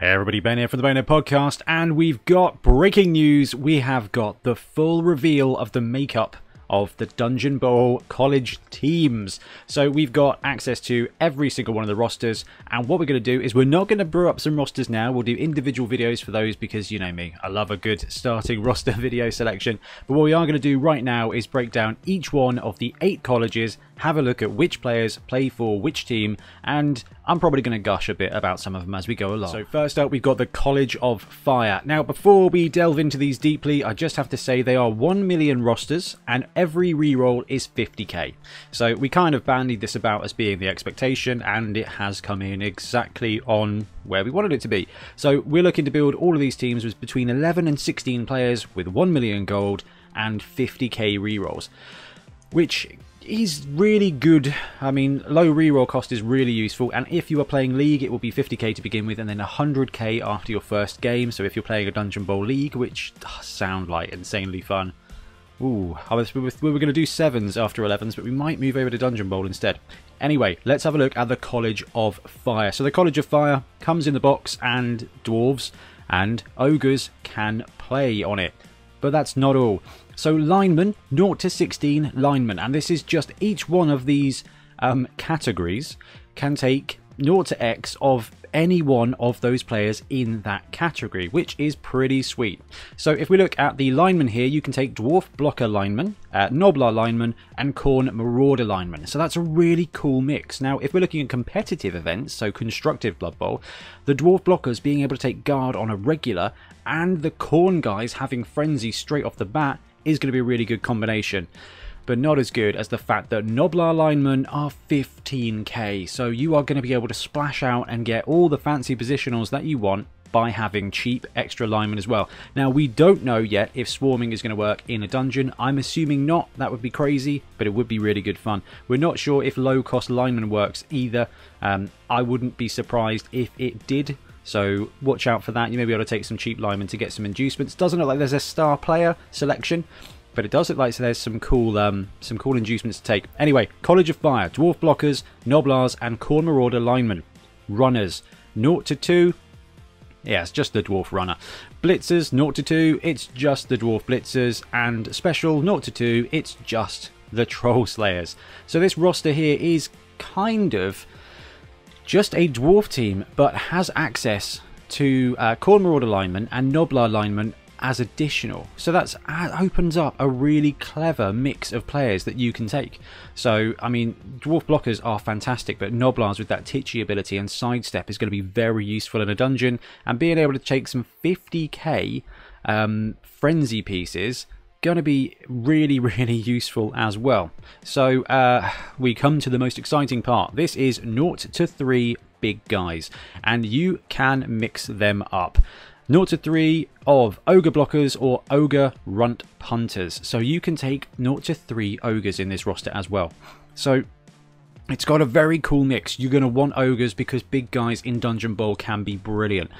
Hey everybody, Ben here from the Bonehead Podcast, and we've got breaking news. We have got the full reveal of the makeup of the Dungeon Bowl college teams. So we've got access to every single one of the rosters, and what we're going to do is we're not going to brew up some rosters now. We'll do individual videos for those because you know me, I love a good starting roster video selection. But what we are going to do right now is break down each one of the eight colleges, have a look at which players play for which team, and I'm probably going to gush a bit about some of them as we go along. So first up, we've got the College of Fire. Now, before we delve into these deeply, I just have to say they are 1 million rosters, and every reroll is 50k. So we kind of bandied this about as being the expectation, and it has come in exactly on where we wanted it to be. So we're looking to build all of these teams with between 11 and 16 players with 1 million gold and 50k rerolls, which is really good. I mean, low reroll cost is really useful, and if you are playing League, it will be 50k to begin with, and then 100k after your first game. So if you're playing a Dungeon Bowl League, which does sound like insanely fun. Ooh, was, we were going to do 7s after 11s, but we might move over to Dungeon Bowl instead. Anyway, let's have a look at the College of Fire. So the College of Fire comes in the box, and Dwarves and Ogres can play on it. But that's not all. So linemen, 0 to 16 linemen, and this is just each one of these um, categories can take 0 to X of any one of those players in that category, which is pretty sweet. So if we look at the lineman here, you can take Dwarf Blocker lineman, uh, Gnoblar lineman, and Khorne Marauder lineman. So that's a really cool mix. Now, if we're looking at competitive events, so constructive Blood Bowl, the Dwarf Blockers being able to take guard on a regular, and the Khorne guys having Frenzy straight off the bat is going to be a really good combination. But not as good as the fact that Gnoblar linemen are 15k, so you are going to be able to splash out and get all the fancy positionals that you want by having cheap extra linemen as well. Now, we don't know yet if swarming is going to work in a dungeon. I'm assuming not. That would be crazy, but it would be really good fun. We're not sure if low-cost linemen works either. Um, I wouldn't be surprised if it did. So watch out for that. You may be able to take some cheap linemen to get some inducements. Doesn't look like there's a star player selection, but it does look like there's some cool um, some cool inducements to take. Anyway, College of Fire, Dwarf Blockers, Gnoblars, and Khorne Marauder linemen. Runners, 0 to 2. Yeah, it's just the Dwarf Runner. Blitzers, 0 to 2. It's just the Dwarf Blitzers. And Special, 0 to 2. It's just the Troll Slayers. So this roster here is kind of just a dwarf team, but has access to uh, Marauder lineman and Gnoblar lineman as additional. So that uh, opens up a really clever mix of players that you can take. So, I mean, Dwarf Blockers are fantastic, but Gnoblars with that Titchy ability and Sidestep is going to be very useful in a dungeon, and being able to take some 50k um, Frenzy pieces going to be really, really useful as well. So uh, we come to the most exciting part. This is 0 to 3 big guys, and you can mix them up. 0 to 3 of Ogre Blockers or Ogre Runt Punters. So you can take 0 to 3 Ogres in this roster as well. So it's got a very cool mix. You're going to want Ogres because big guys in Dungeon Bowl can be brilliant.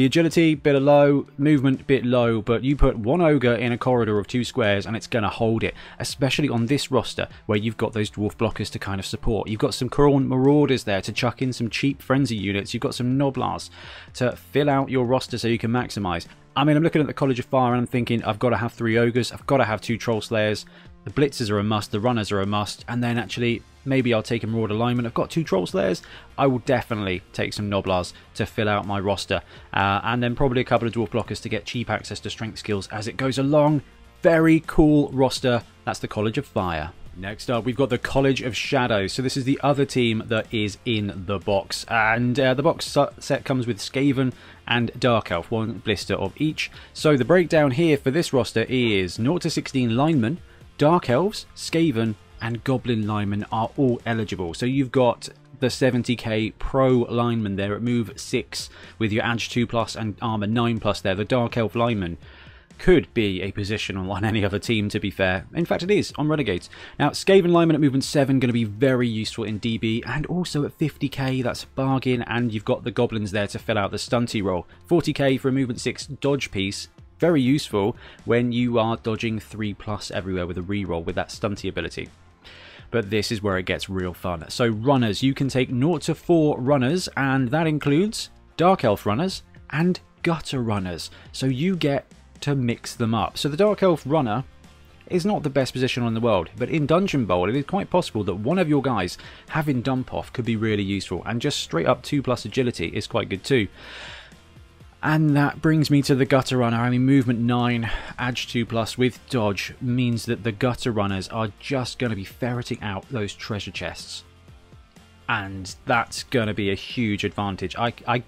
The agility, bit of low, movement, bit low, but you put one ogre in a corridor of two squares and it's going to hold it, especially on this roster where you've got those dwarf blockers to kind of support. You've got some Khorne Marauders there to chuck in some cheap frenzy units. You've got some Gnoblars to fill out your roster so you can maximize. I mean, I'm looking at the College of Fire and I'm thinking, I've got to have three ogres, I've got to have two troll slayers, the blitzers are a must, the runners are a must, and then actually maybe I'll take a Marauder alignment. I've got two Troll Slayers. I will definitely take some Gnoblars to fill out my roster, uh, and then probably a couple of Dwarf Blockers to get cheap access to strength skills as it goes along. Very cool roster. That's the College of Fire. Next up, we've got the College of Shadows. So this is the other team that is in the box. And uh, the box set comes with Skaven and Dark Elf, one blister of each. So the breakdown here for this roster is 0 to 16 linemen, Dark Elves, Skaven, and Goblin linemen are all eligible. So you've got the 70k pro lineman there at move 6 with your Edge 2 plus and armor 9 plus there. The Dark Elf lineman could be a position on any other team, to be fair. In fact, it is on Renegades. Now, Skaven lineman at movement 7 going to be very useful in DB, and also at 50k, that's a bargain, and you've got the Goblins there to fill out the stunty role. 40k for a movement 6 dodge piece, very useful when you are dodging 3 plus everywhere with a reroll with that stunty ability. But this is where it gets real fun. So runners, you can take 0 to 4 runners, and that includes Dark Elf runners and gutter runners. So you get to mix them up. So the Dark Elf runner is not the best position in the world, but in Dungeon Bowl it is quite possible that one of your guys having dump off could be really useful, and just straight up 2 plus agility is quite good too. And that brings me to the Gutter Runner. I mean, movement 9, edge 2 plus with dodge means that the Gutter Runners are just going to be ferreting out those treasure chests. And that's going to be a huge advantage. I, I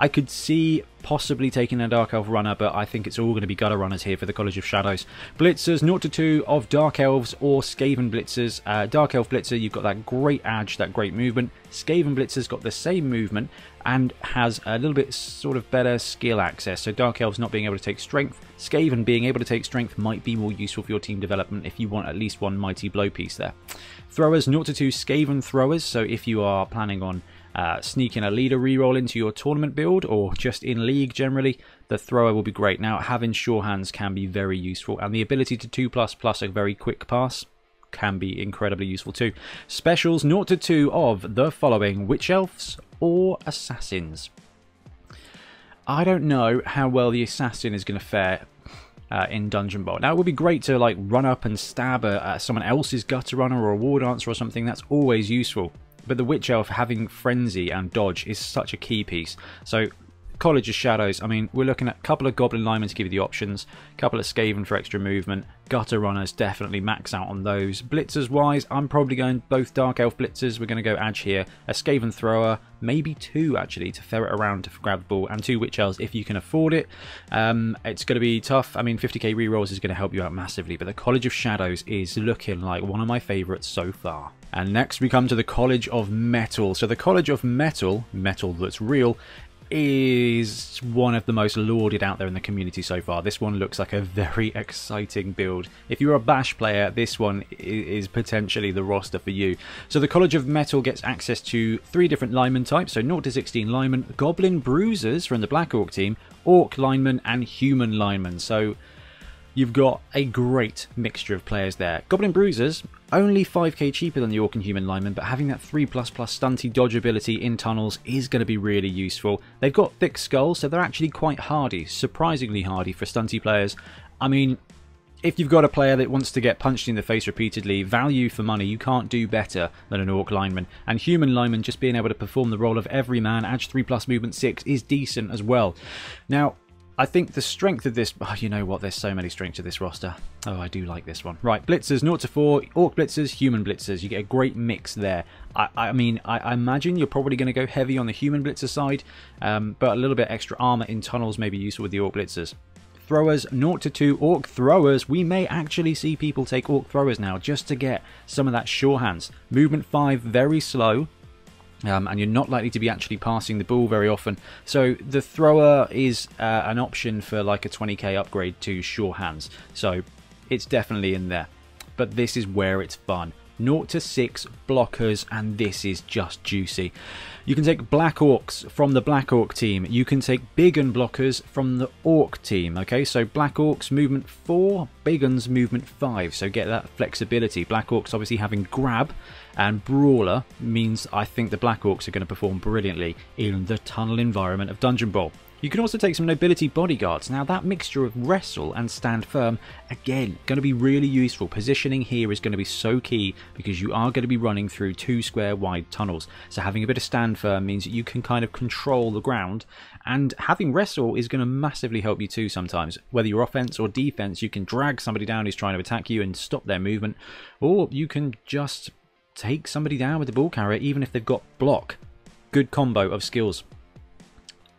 I could see possibly taking a Dark Elf runner, but I think it's all going to be gutter runners here for the College of Shadows. Blitzers, 0 to 2 of Dark Elves or Skaven Blitzers. Uh, Dark Elf Blitzer, you've got that great edge, that great movement. Skaven Blitzer's got the same movement and has a little bit sort of better skill access. So Dark Elves not being able to take strength, Skaven being able to take strength might be more useful for your team development if you want at least one Mighty Blow piece there. Throwers, 0 to 2 Skaven Throwers, so if you are planning on uh, sneaking a leader reroll into your tournament build or just in league generally, the thrower will be great. Now, having sure hands can be very useful, and the ability to 2 plus plus a very quick pass can be incredibly useful too. Specials 0 to 2 of the following Witch Elves or Assassins. I don't know how well the Assassin is going to fare uh, in Dungeon Bowl. Now, it would be great to like run up and stab a, uh, someone else's gutter runner or a war dancer or something. That's always useful. But the Witch Elf having Frenzy and Dodge is such a key piece. So College of Shadows, I mean, we're looking at a couple of Goblin Linemen to give you the options, a couple of Skaven for extra movement, Gutter Runners definitely max out on those. Blitzers wise, I'm probably going both Dark Elf Blitzers, we're going to go Edge here, a Skaven Thrower, maybe two actually to ferret around to grab the ball, and two Witch Elves if you can afford it. Um, it's going to be tough, I mean 50k rerolls is going to help you out massively, but the College of Shadows is looking like one of my favourites so far. And next we come to the College of Metal. So the College of Metal, metal that's real, is one of the most lauded out there in the community so far. This one looks like a very exciting build. If you're a Bash player, this one is potentially the roster for you. So the College of Metal gets access to three different lineman types, so 0 to 16 linemen, Goblin Bruisers from the Black Orc team, Orc linemen, and Human linemen. So You've got a great mixture of players there. Goblin Bruisers, only 5k cheaper than the Orc and Human Lineman, but having that 3 plus stunty dodge ability in tunnels is going to be really useful. They've got thick skulls, so they're actually quite hardy, surprisingly hardy for stunty players. I mean, if you've got a player that wants to get punched in the face repeatedly, value for money, you can't do better than an Orc lineman. And Human lineman just being able to perform the role of every man, edge 3 plus movement 6 is decent as well. Now, I think the strength of this... Oh, you know what? There's so many strengths to this roster. Oh, I do like this one. Right, Blitzers, 0 to 4. Orc Blitzers, Human Blitzers. You get a great mix there. I, I mean, I, I, imagine you're probably going to go heavy on the Human Blitzer side, um, but a little bit extra armor in tunnels may be useful with the Orc Blitzers. Throwers, 0 to 2 Orc Throwers. We may actually see people take Orc Throwers now just to get some of that sure hands. Movement 5, very slow. Um, and you're not likely to be actually passing the ball very often. So the thrower is uh, an option for like a 20k upgrade to sure hands. So it's definitely in there. But this is where it's fun. 0 to 6 blockers, and this is just juicy. You can take Black Orcs from the Black Orc team. You can take Big Un blockers from the Orc team. Okay, so Black Orcs movement 4, Big Uns movement 5. So get that flexibility. Black Orcs obviously having grab and Brawler means I think the Black Orcs are going to perform brilliantly in the tunnel environment of Dungeon Bowl. You can also take some Nobility Bodyguards. Now that mixture of Wrestle and Stand Firm, again, going to be really useful. Positioning here is going to be so key because you are going to be running through two square wide tunnels. So having a bit of Stand Firm means that you can kind of control the ground and having Wrestle is going to massively help you too sometimes. Whether you're offense or defense, you can drag somebody down who's trying to attack you and stop their movement, or you can just take somebody down with the ball carrier even if they've got block. Good combo of skills.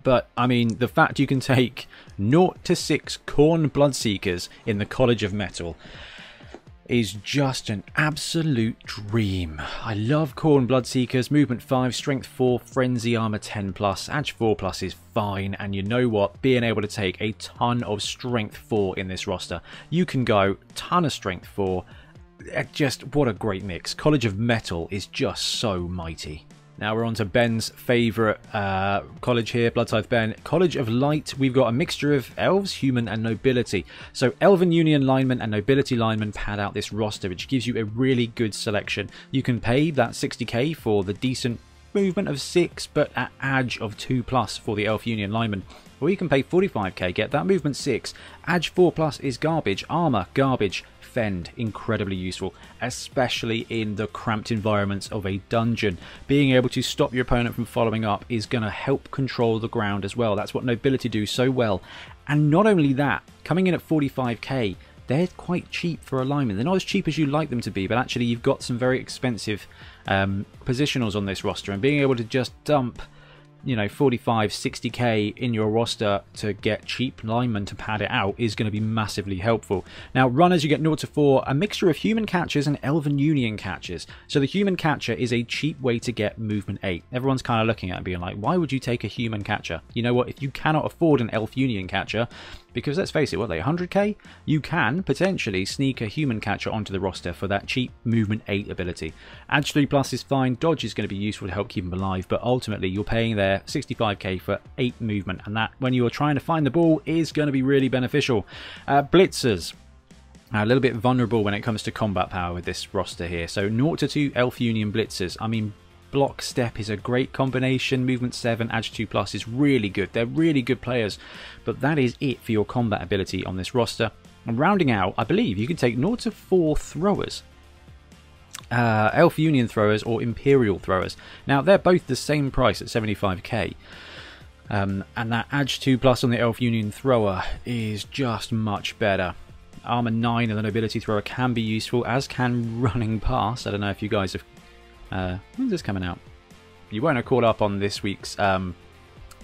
But, I mean, the fact you can take 0 to 6 Khorne Bloodseekers in the College of Metal is just an absolute dream. I love Khorne Bloodseekers, movement 5, strength 4, frenzy armor 10 plus, edge 4 plus is fine, and you know what? Being able to take a ton of strength 4 in this roster, you can go ton of strength 4, uh, just what a great mix. College of Metal is just so mighty. Now we're on to Ben's favourite uh, college here, Bloodscythe Ben. College of Light, we've got a mixture of elves, human and nobility. So Elven Union linemen and nobility linemen pad out this roster, which gives you a really good selection. You can pay that 60k for the decent movement of 6, but at Edge of 2 plus for the Elf Union lineman. Or you can pay 45k, get that movement 6. Edge 4 plus is garbage, armor, garbage, fend, incredibly useful, especially in the cramped environments of a dungeon. Being able to stop your opponent from following up is going to help control the ground as well. That's what Nobility do so well. And not only that, coming in at 45k, they're quite cheap for alignment. They're not as cheap as you like them to be, but actually you've got some very expensive um, positionals on this roster, and being able to just dump you know 45 60k in your roster to get cheap linemen to pad it out is going to be massively helpful. Now runners you get 0 to 4 a mixture of human catchers and elven union catchers. So the human catcher is a cheap way to get movement 8 everyone's kind of looking at it being like why would you take a human catcher? You know what? If you cannot afford an elf union catcher because let's face it, what are they 100k? You can potentially sneak a human catcher onto the roster for that cheap movement 8 ability. Edge 3 plus is fine, dodge is going to be useful to help keep them alive, but ultimately you're paying there 65k for 8 movement, and that when you're trying to find the ball is going to be really beneficial. Uh, blitzers. Are a little bit vulnerable when it comes to combat power with this roster here. So 0 to 2 Elf Union Blitzers. I mean, block step is a great combination. Movement 7, Edge 2 Plus is really good. They're really good players. But that is it for your combat ability on this roster. And rounding out, I believe you can take 0 to 4 throwers. Uh, Elf Union throwers or Imperial throwers. Now, they're both the same price at 75k. Um, and that Edge 2 Plus on the Elf Union thrower is just much better. Armor 9 and the Nobility thrower can be useful, as can Running Pass. I don't know if you guys have uh, when's this coming out? You won't have caught up on this week's um,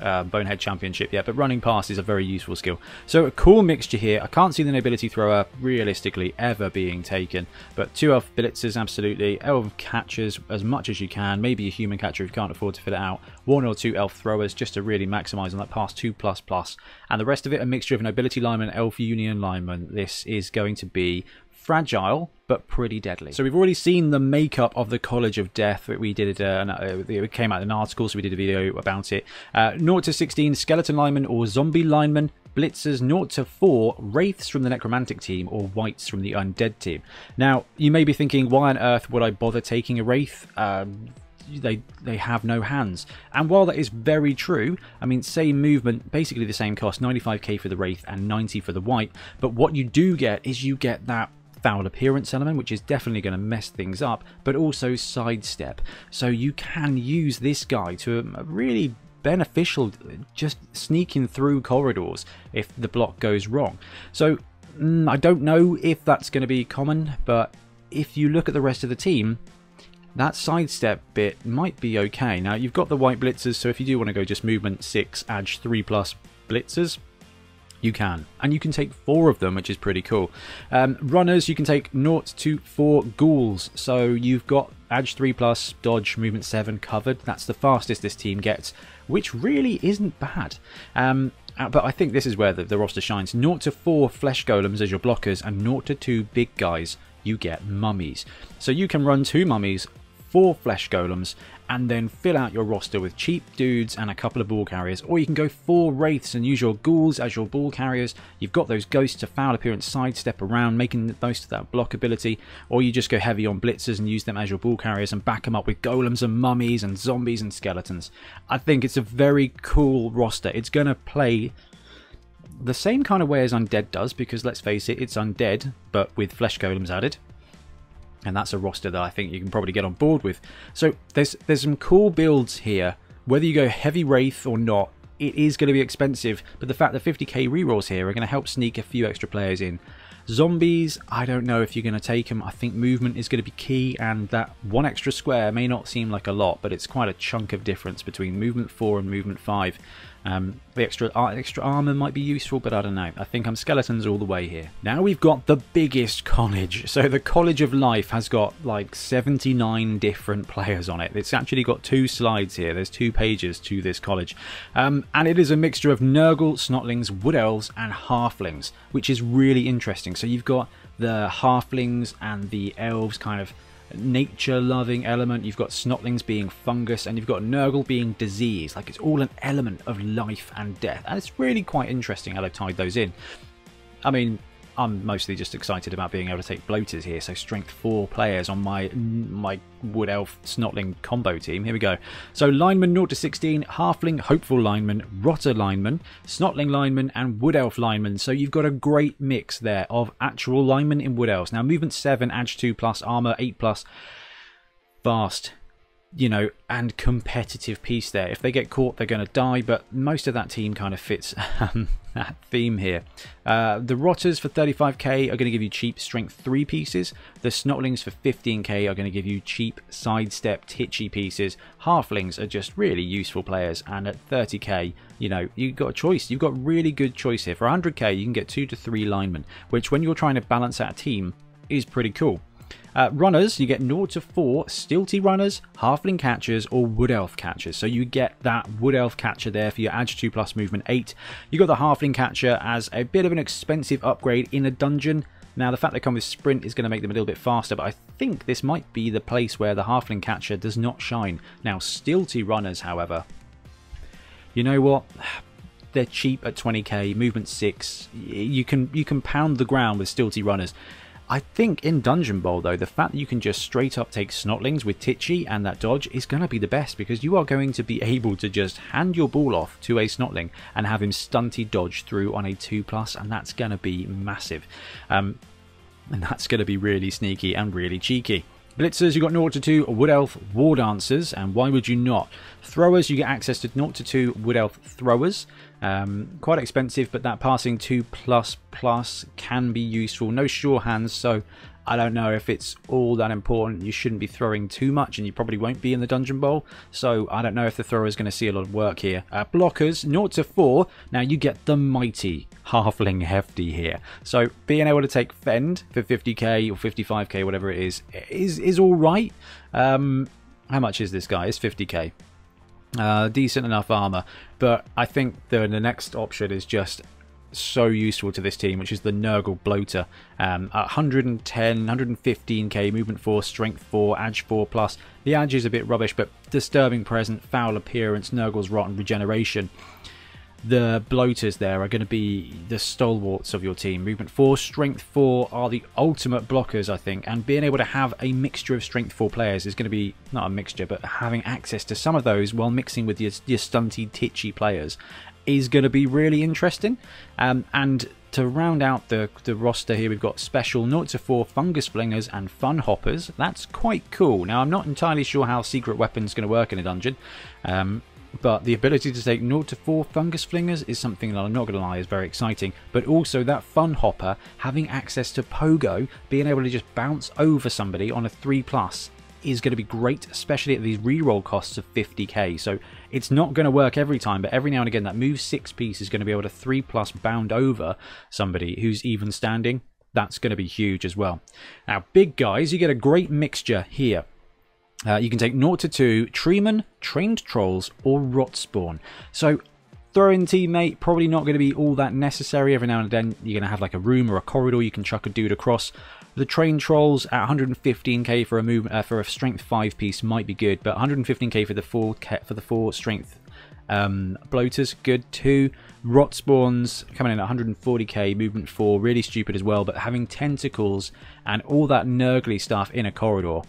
uh, Bonehead Championship yet, but running pass is a very useful skill. So a cool mixture here. I can't see the Nobility Thrower realistically ever being taken, but two Elf Blitzers absolutely, Elf Catchers as much as you can, maybe a Human Catcher if you can't afford to fit it out, one or two Elf Throwers just to really maximise on that pass 2++, plus plus, and the rest of it a mixture of Nobility Lineman, Elf Union Lineman. This is going to be fragile but pretty deadly. So we've already seen the makeup of the College of Death. We did it, uh, it came out in an article, so we did a video about it. Uh, 0 to 16 Skeleton Lineman or Zombie Lineman. Blitzers 0 to 4 Wraiths from the Necromantic team or Wights from the Undead team. Now, you may be thinking, why on earth would I bother taking a Wraith? Um, they they have no hands. And while that is very true, I mean, same movement, basically the same cost, 95k for the Wraith and 90 for the Wight, But what you do get is you get that foul appearance element, which is definitely going to mess things up, but also sidestep. So you can use this guy to um, really beneficial just sneaking through corridors if the block goes wrong. So mm, I don't know if that's going to be common, but if you look at the rest of the team, that sidestep bit might be okay. Now you've got the wight blitzers, so if you do want to go just movement 6, edge 3 plus blitzers, you can. And you can take four of them, which is pretty cool. Um, runners, you can take 0 to 4 ghouls. So you've got Edge 3 plus, Dodge, Movement 7 covered. That's the fastest this team gets, which really isn't bad. Um, uh, but I think this is where the, the roster shines. 0 to 4 Flesh Golems as your blockers, and 0 to 2 big guys, you get mummies. So you can run two mummies, four Flesh Golems, and then fill out your roster with cheap dudes and a couple of ball carriers. Or you can go four wraiths and use your ghouls as your ball carriers. You've got those ghosts to foul appearance sidestep around, making the most of that block ability. Or you just go heavy on blitzers and use them as your ball carriers and back them up with golems and mummies and zombies and skeletons. I think it's a very cool roster. It's going to play the same kind of way as Undead does, because let's face it, it's Undead, but with flesh golems added and that's a roster that I think you can probably get on board with. So there's there's some cool builds here. Whether you go heavy Wraith or not, it is going to be expensive, but the fact that 50k rerolls here are going to help sneak a few extra players in. Zombies, I don't know if you're going to take them. I think movement is going to be key, and that one extra square may not seem like a lot, but it's quite a chunk of difference between movement 4 and movement 5. Um, the extra uh, extra armor might be useful, but I don't know. I think I'm skeletons all the way here. Now we've got the biggest college. So the College of Life has got like 79 different players on it. It's actually got two slides here. There's two pages to this college. Um, and it is a mixture of Nurgle, Snotlings, Wood Elves, and Halflings, which is really interesting. So you've got the Halflings and the Elves kind of nature loving element, you've got snotlings being fungus, and you've got Nurgle being disease. Like it's all an element of life and death. And it's really quite interesting how they've tied those in. I mean, I'm mostly just excited about being able to take bloaters here. So strength 4 players on my my Wood Elf Snotling combo team. Here we go. So lineman 0 to 16, Halfling Hopeful lineman, Rotter lineman, Snotling lineman, and Wood Elf lineman. So you've got a great mix there of actual linemen in Wood Elves. Now movement 7, Edge 2 plus, armor 8 plus, fast you know, and competitive piece there. If they get caught, they're going to die, but most of that team kind of fits um, that theme here. Uh, the Rotters for 35k are going to give you cheap strength 3 pieces. The Snotlings for 15k are going to give you cheap sidestep titchy pieces. Halflings are just really useful players, and at 30k, you know, you've got a choice. You've got really good choice here. For 100k, you can get 2 to 3 linemen, which when you're trying to balance out a team is pretty cool. Uh, runners, you get 0 to 4 Stilty runners, Halfling catchers, or Wood Elf catchers. So you get that Wood Elf catcher there for your Edge 2 plus movement 8. You got the Halfling catcher as a bit of an expensive upgrade in a dungeon. Now, the fact they come with sprint is going to make them a little bit faster, but I think this might be the place where the Halfling catcher does not shine. Now, Stilty runners, however, you know what? They're cheap at 20k, movement 6. You can you can pound the ground with Stilty runners. I think in Dungeon Bowl, though, the fact that you can just straight up take Snotlings with Titchy and that dodge is going to be the best because you are going to be able to just hand your ball off to a Snotling and have him stunty dodge through on a 2 plus, and that's going to be massive. Um, and that's going to be really sneaky and really cheeky. Blitzers, you got 0 to 2 Wood Elf War Dancers, and why would you not? Throwers, you get access to 0 to 2 Wood Elf Throwers. Um, quite expensive, but that passing 2 plus plus can be useful. No sure hands, so I don't know if it's all that important. You shouldn't be throwing too much, and you probably won't be in the Dungeon Bowl. So I don't know if the thrower is going to see a lot of work here. Uh, blockers, 0 to 4. Now you get the mighty Halfling Hefty here. So being able to take Fend for 50k or 55k, whatever it is, is, is all right. Um, how much is this guy? It's 50k. Uh, decent enough armor, but I think the, the next option is just so useful to this team, which is the Nurgle Bloater. Um, 110, 115k movement 4, strength 4, edge 4 plus. The edge is a bit rubbish, but disturbing presence, foul appearance, Nurgle's rotten regeneration. The bloaters there are going to be the stalwarts of your team. Movement 4, Strength 4 are the ultimate blockers, I think. And being able to have a mixture of Strength 4 players is going to be, not a mixture, but having access to some of those while mixing with your, your stunty, titchy players is going to be really interesting. Um, and to round out the, the roster here, we've got special 0 to 4 Fungus Flingers and Fun-hoppas. That's quite cool. Now, I'm not entirely sure how secret weapons going to work in a dungeon, um, but the ability to take 0 to 4 Fungus Flingers is something that I'm not going to lie is very exciting. But also that Fun-hoppa, having access to Pogo, being able to just bounce over somebody on a 3 plus is going to be great, especially at these reroll costs of 50k. So it's not going to work every time, but every now and again that move 6 piece is going to be able to 3 plus bound over somebody who's even standing. That's going to be huge as well. Now, big guys, you get a great mixture here. Uh, you can take 0 to 2 Treeman, Trained Trolls, or Rot Spawn. So Throw-in teammate, probably not going to be all that necessary. Every now and then you're going to have like a room or a corridor you can chuck a dude across. The train trolls at 115k for a move uh, for a strength five piece might be good, but 115k for the four for the four strength um, bloaters good too. Rot spawns coming in at 140k, movement four, really stupid as well. But having tentacles and all that nurgly stuff in a corridor,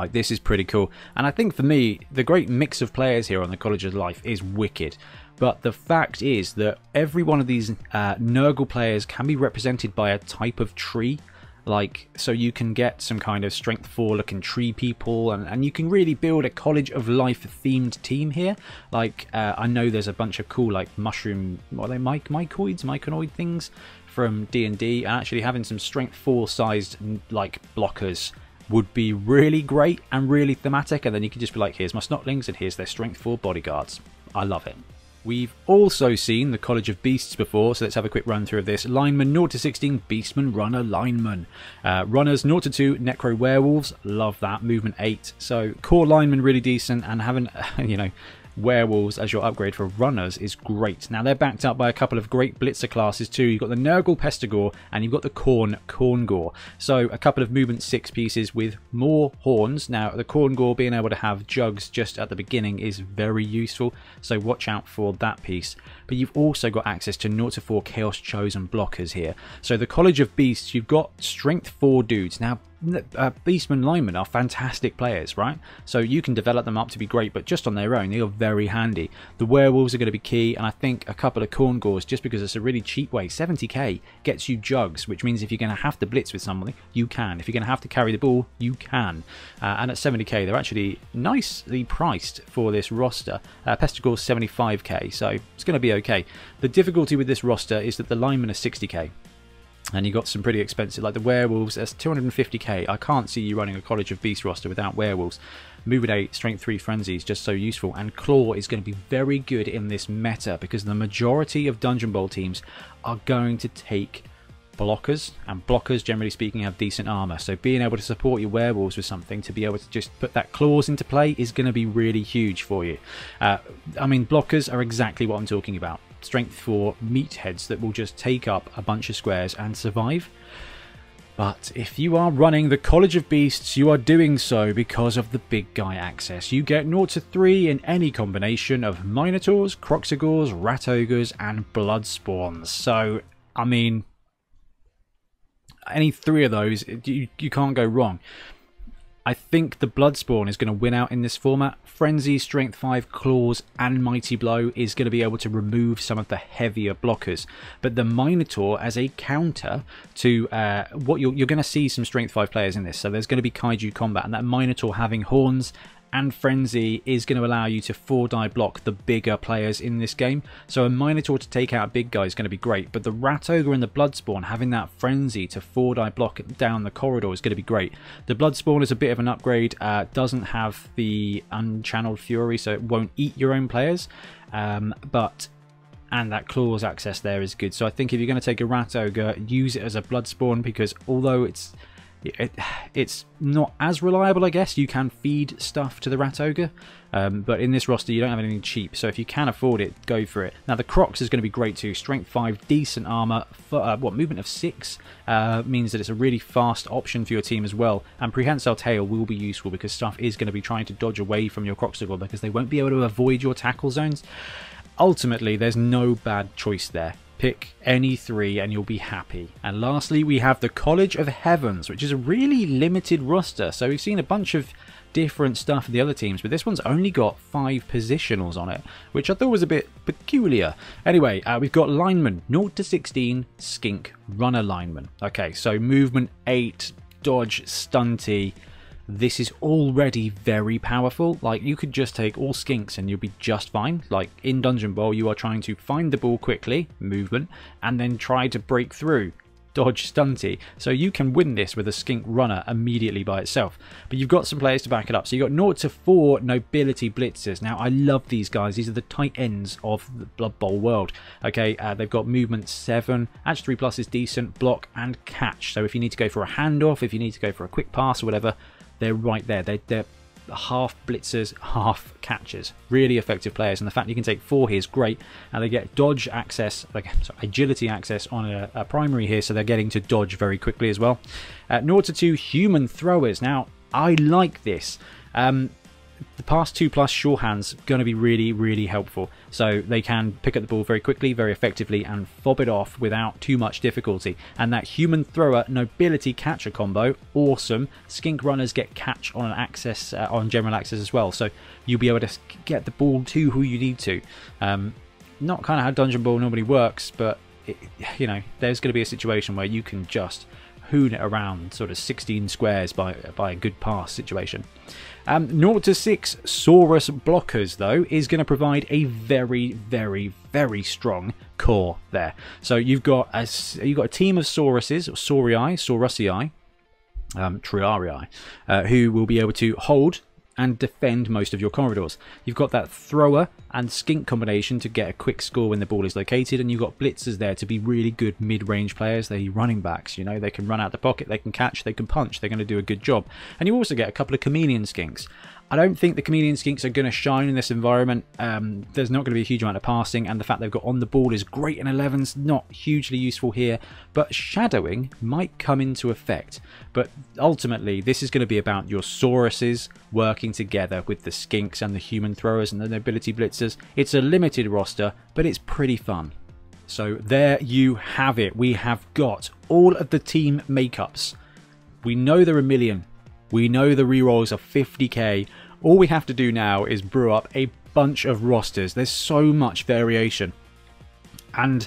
like this is pretty cool. And I think for me, the great mix of players here on the College of Life is wicked. But the fact is that every one of these uh, Nurgle players can be represented by a type of tree. Like, so you can get some kind of strength 4 looking tree people, and, and you can really build a College of Life themed team here. Like, uh, I know there's a bunch of cool, like, mushroom, what are they, mycoids, myconoid things from D&D, and actually having some strength 4 sized, like, blockers would be really great and really thematic, and then you can just be like, here's my Snotlings, and here's their strength for bodyguards. I love it. We've also seen the College of Beasts before, so let's have a quick run through of this. Lineman 0 to 16, Beastman, Runner, Lineman. Uh, runners 0 to 2, Necro Werewolves, love that. Movement 8. So core lineman really decent, and having, you know, werewolves as your upgrade for runners is great. Now they're backed up by a couple of great blitzer classes too. You've got the Nurgle Pestigor and you've got the Khorne Khorngor. So a couple of movement six pieces with more horns. Now the Khorngor being able to have jugs just at the beginning is very useful. So watch out for that piece. But you've also got access to 0 to 4 Chaos Chosen blockers here. So the College of Beasts, you've got Strength 4 dudes. Now uh, linemen are fantastic players, right? So you can develop them up to be great, but just on their own, they are very handy. The werewolves are going to be key, and I think a couple of Khorngors, just because it's a really cheap way, 70k gets you jugs, which means if you're going to have to blitz with somebody, you can. If you're going to have to carry the ball, you can. Uh, and at 70k, they're actually nicely priced for this roster. Uh, Pestigor's 75k, so it's going to be okay. The difficulty with this roster is that the linemen are 60k and you got some pretty expensive like the werewolves that's 250k i can't see you running a college of beast roster without werewolves. Move movement 8 strength 3 frenzy is just so useful. And claw is going to be very good in this meta because the majority of dungeon bowl teams are going to take blockers and blockers generally speaking have decent armor so being able to support your werewolves with something to be able to just put that claws into play is going to be really huge for you uh, i mean blockers are exactly what i'm talking about strength for meatheads that will just take up a bunch of squares and survive. But if you are running the College of Beasts, you are doing so because of the big guy access. You get 0 to 3 in any combination of Minotaurs, Kroxigors, Rat Ogres, and Bloodspawns. So, I mean, any three of those, you, you can't go wrong. I think the Bloodspawn is going to win out in this format. Frenzy, Strength 5, Claws, and Mighty Blow is going to be able to remove some of the heavier blockers. But the Minotaur, as a counter to uh, what you're, you're going to see some Strength 5 players in this. So there's going to be Kaiju combat, and that Minotaur having horns and Frenzy is going to allow you to 4-die block the bigger players in this game. So a Minotaur to take out a big guy is going to be great, but the Rat Ogre and the Bloodspawn having that Frenzy to 4-die block down the corridor is going to be great. The Bloodspawn is a bit of an upgrade, uh, doesn't have the Unchanneled Fury, so it won't eat your own players, um, but and that claws access there is good. So I think if you're going to take a Rat Ogre, use it as a Bloodspawn because although it's it, it's not as reliable, I guess. You can feed stuff to the Rat Ogre, um, but in this roster you don't have anything cheap, so if you can afford it, go for it. Now the Krox is going to be great too. Strength 5, decent armor, for, uh, what, movement of 6 uh, means that it's a really fast option for your team as well, and Prehensile Tail will be useful because stuff is going to be trying to dodge away from your Kroxigor because they won't be able to avoid your tackle zones. Ultimately, there's no bad choice there. Pick any three and you'll be happy. And lastly, we have the College of Heavens, which is a really limited roster. So we've seen a bunch of different stuff for the other teams, but this one's only got five positionals on it, which I thought was a bit peculiar. Anyway, uh, we've got lineman 0 to 16 skink runner lineman. Okay, so movement 8, dodge, stunty, this is already very powerful. Like, you could just take all skinks and you'll be just fine. Like, in Dungeon Bowl, you are trying to find the ball quickly, movement, and then try to break through dodge stunty. So you can win this with a skink runner immediately by itself. But you've got some players to back it up. So you've got 0 to 4 nobility blitzers. Now I love these guys. These are the tight ends of the Blood Bowl world. Okay, uh, they've got movement 7. Edge 3 plus is decent. Block and catch. So if you need to go for a handoff, if you need to go for a quick pass or whatever, they're right there. They're, they're half blitzers, half catchers. Really effective players, and the fact you can take four here is great. And they get dodge access, like sorry, agility access on a, a, primary here, so they're getting to dodge very quickly as well. Uh, 0 to 2 human throwers. Now, I like this. Um, the past two plus sure hands going to be really really helpful. So they can pick up the ball very quickly very effectively and fob it off without too much difficulty. And that human thrower nobility catcher combo awesome. Skink runners get catch on access uh, on general access as well. So you'll be able to get the ball to who you need to. Um, not kind of how dungeon bowl normally works but it, you know there's going to be a situation where you can just hoon it around sort of 16 squares by by a good pass situation um, 0 to 6 Saurus blockers, though, is going to provide a very, very, very strong core there. So you've got a, you've got a team of Sauruses, or Saurii, Saurusii, um, Triarii, uh, who will be able to hold and defend most of your corridors. You've got that thrower and skink combination to get a quick score when the ball is located, and you've got blitzers there to be really good mid-range players. They're running backs, you know, they can run out the pocket, they can catch, they can punch, they're going to do a good job. And you also get a couple of chameleon skinks. I don't think the Chameleon Skinks are going to shine in this environment. Um, there's not going to be a huge amount of passing, and the fact they've got on the ball is great in 11s, not hugely useful here. But shadowing might come into effect. But ultimately, this is going to be about your Sauruses working together with the Skinks and the Human Throwers and the Nobility Blitzers. It's a limited roster, but it's pretty fun. So there you have it. We have got all of the team makeups. We know there are a million. We know the rerolls are 50k. All we have to do now is brew up a bunch of rosters. There's so much variation. And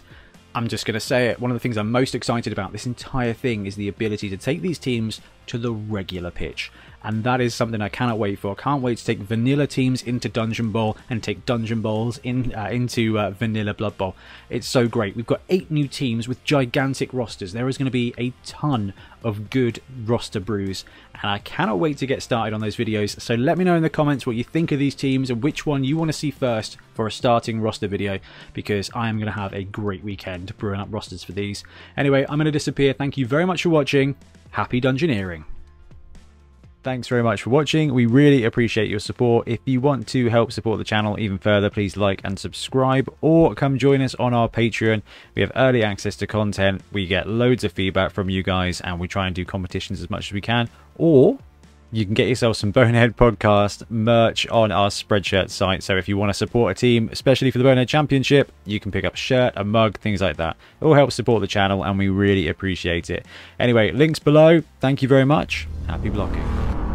I'm just going to say it. One of the things I'm most excited about this entire thing is the ability to take these teams to the regular pitch and that is something I cannot wait for. Can't wait to take vanilla teams into Dungeon Bowl and take Dungeon Bowls in uh, into uh, vanilla Blood Bowl. It's so great. We've got eight new teams with gigantic rosters. There is going to be a ton of good roster brews, and I cannot wait to get started on those videos. So let me know in the comments what you think of these teams and which one you want to see first for a starting roster video, because I am going to have a great weekend brewing up rosters for these. Anyway, I'm going to disappear. Thank you very much for watching. Happy Dungeoneering. Thanks very much for watching. We really appreciate your support. If you want to help support the channel even further, please like and subscribe or come join us on our Patreon. We have early access to content. We get loads of feedback from you guys and we try and do competitions as much as we can. Or you can get yourself some Bonehead Podcast merch on our Spreadshirt site. So if you want to support a team, especially for the Bonehead Championship, you can pick up a shirt, a mug, things like that. It all helps support the channel and we really appreciate it. Anyway, links below. Thank you very much. Happy blocking.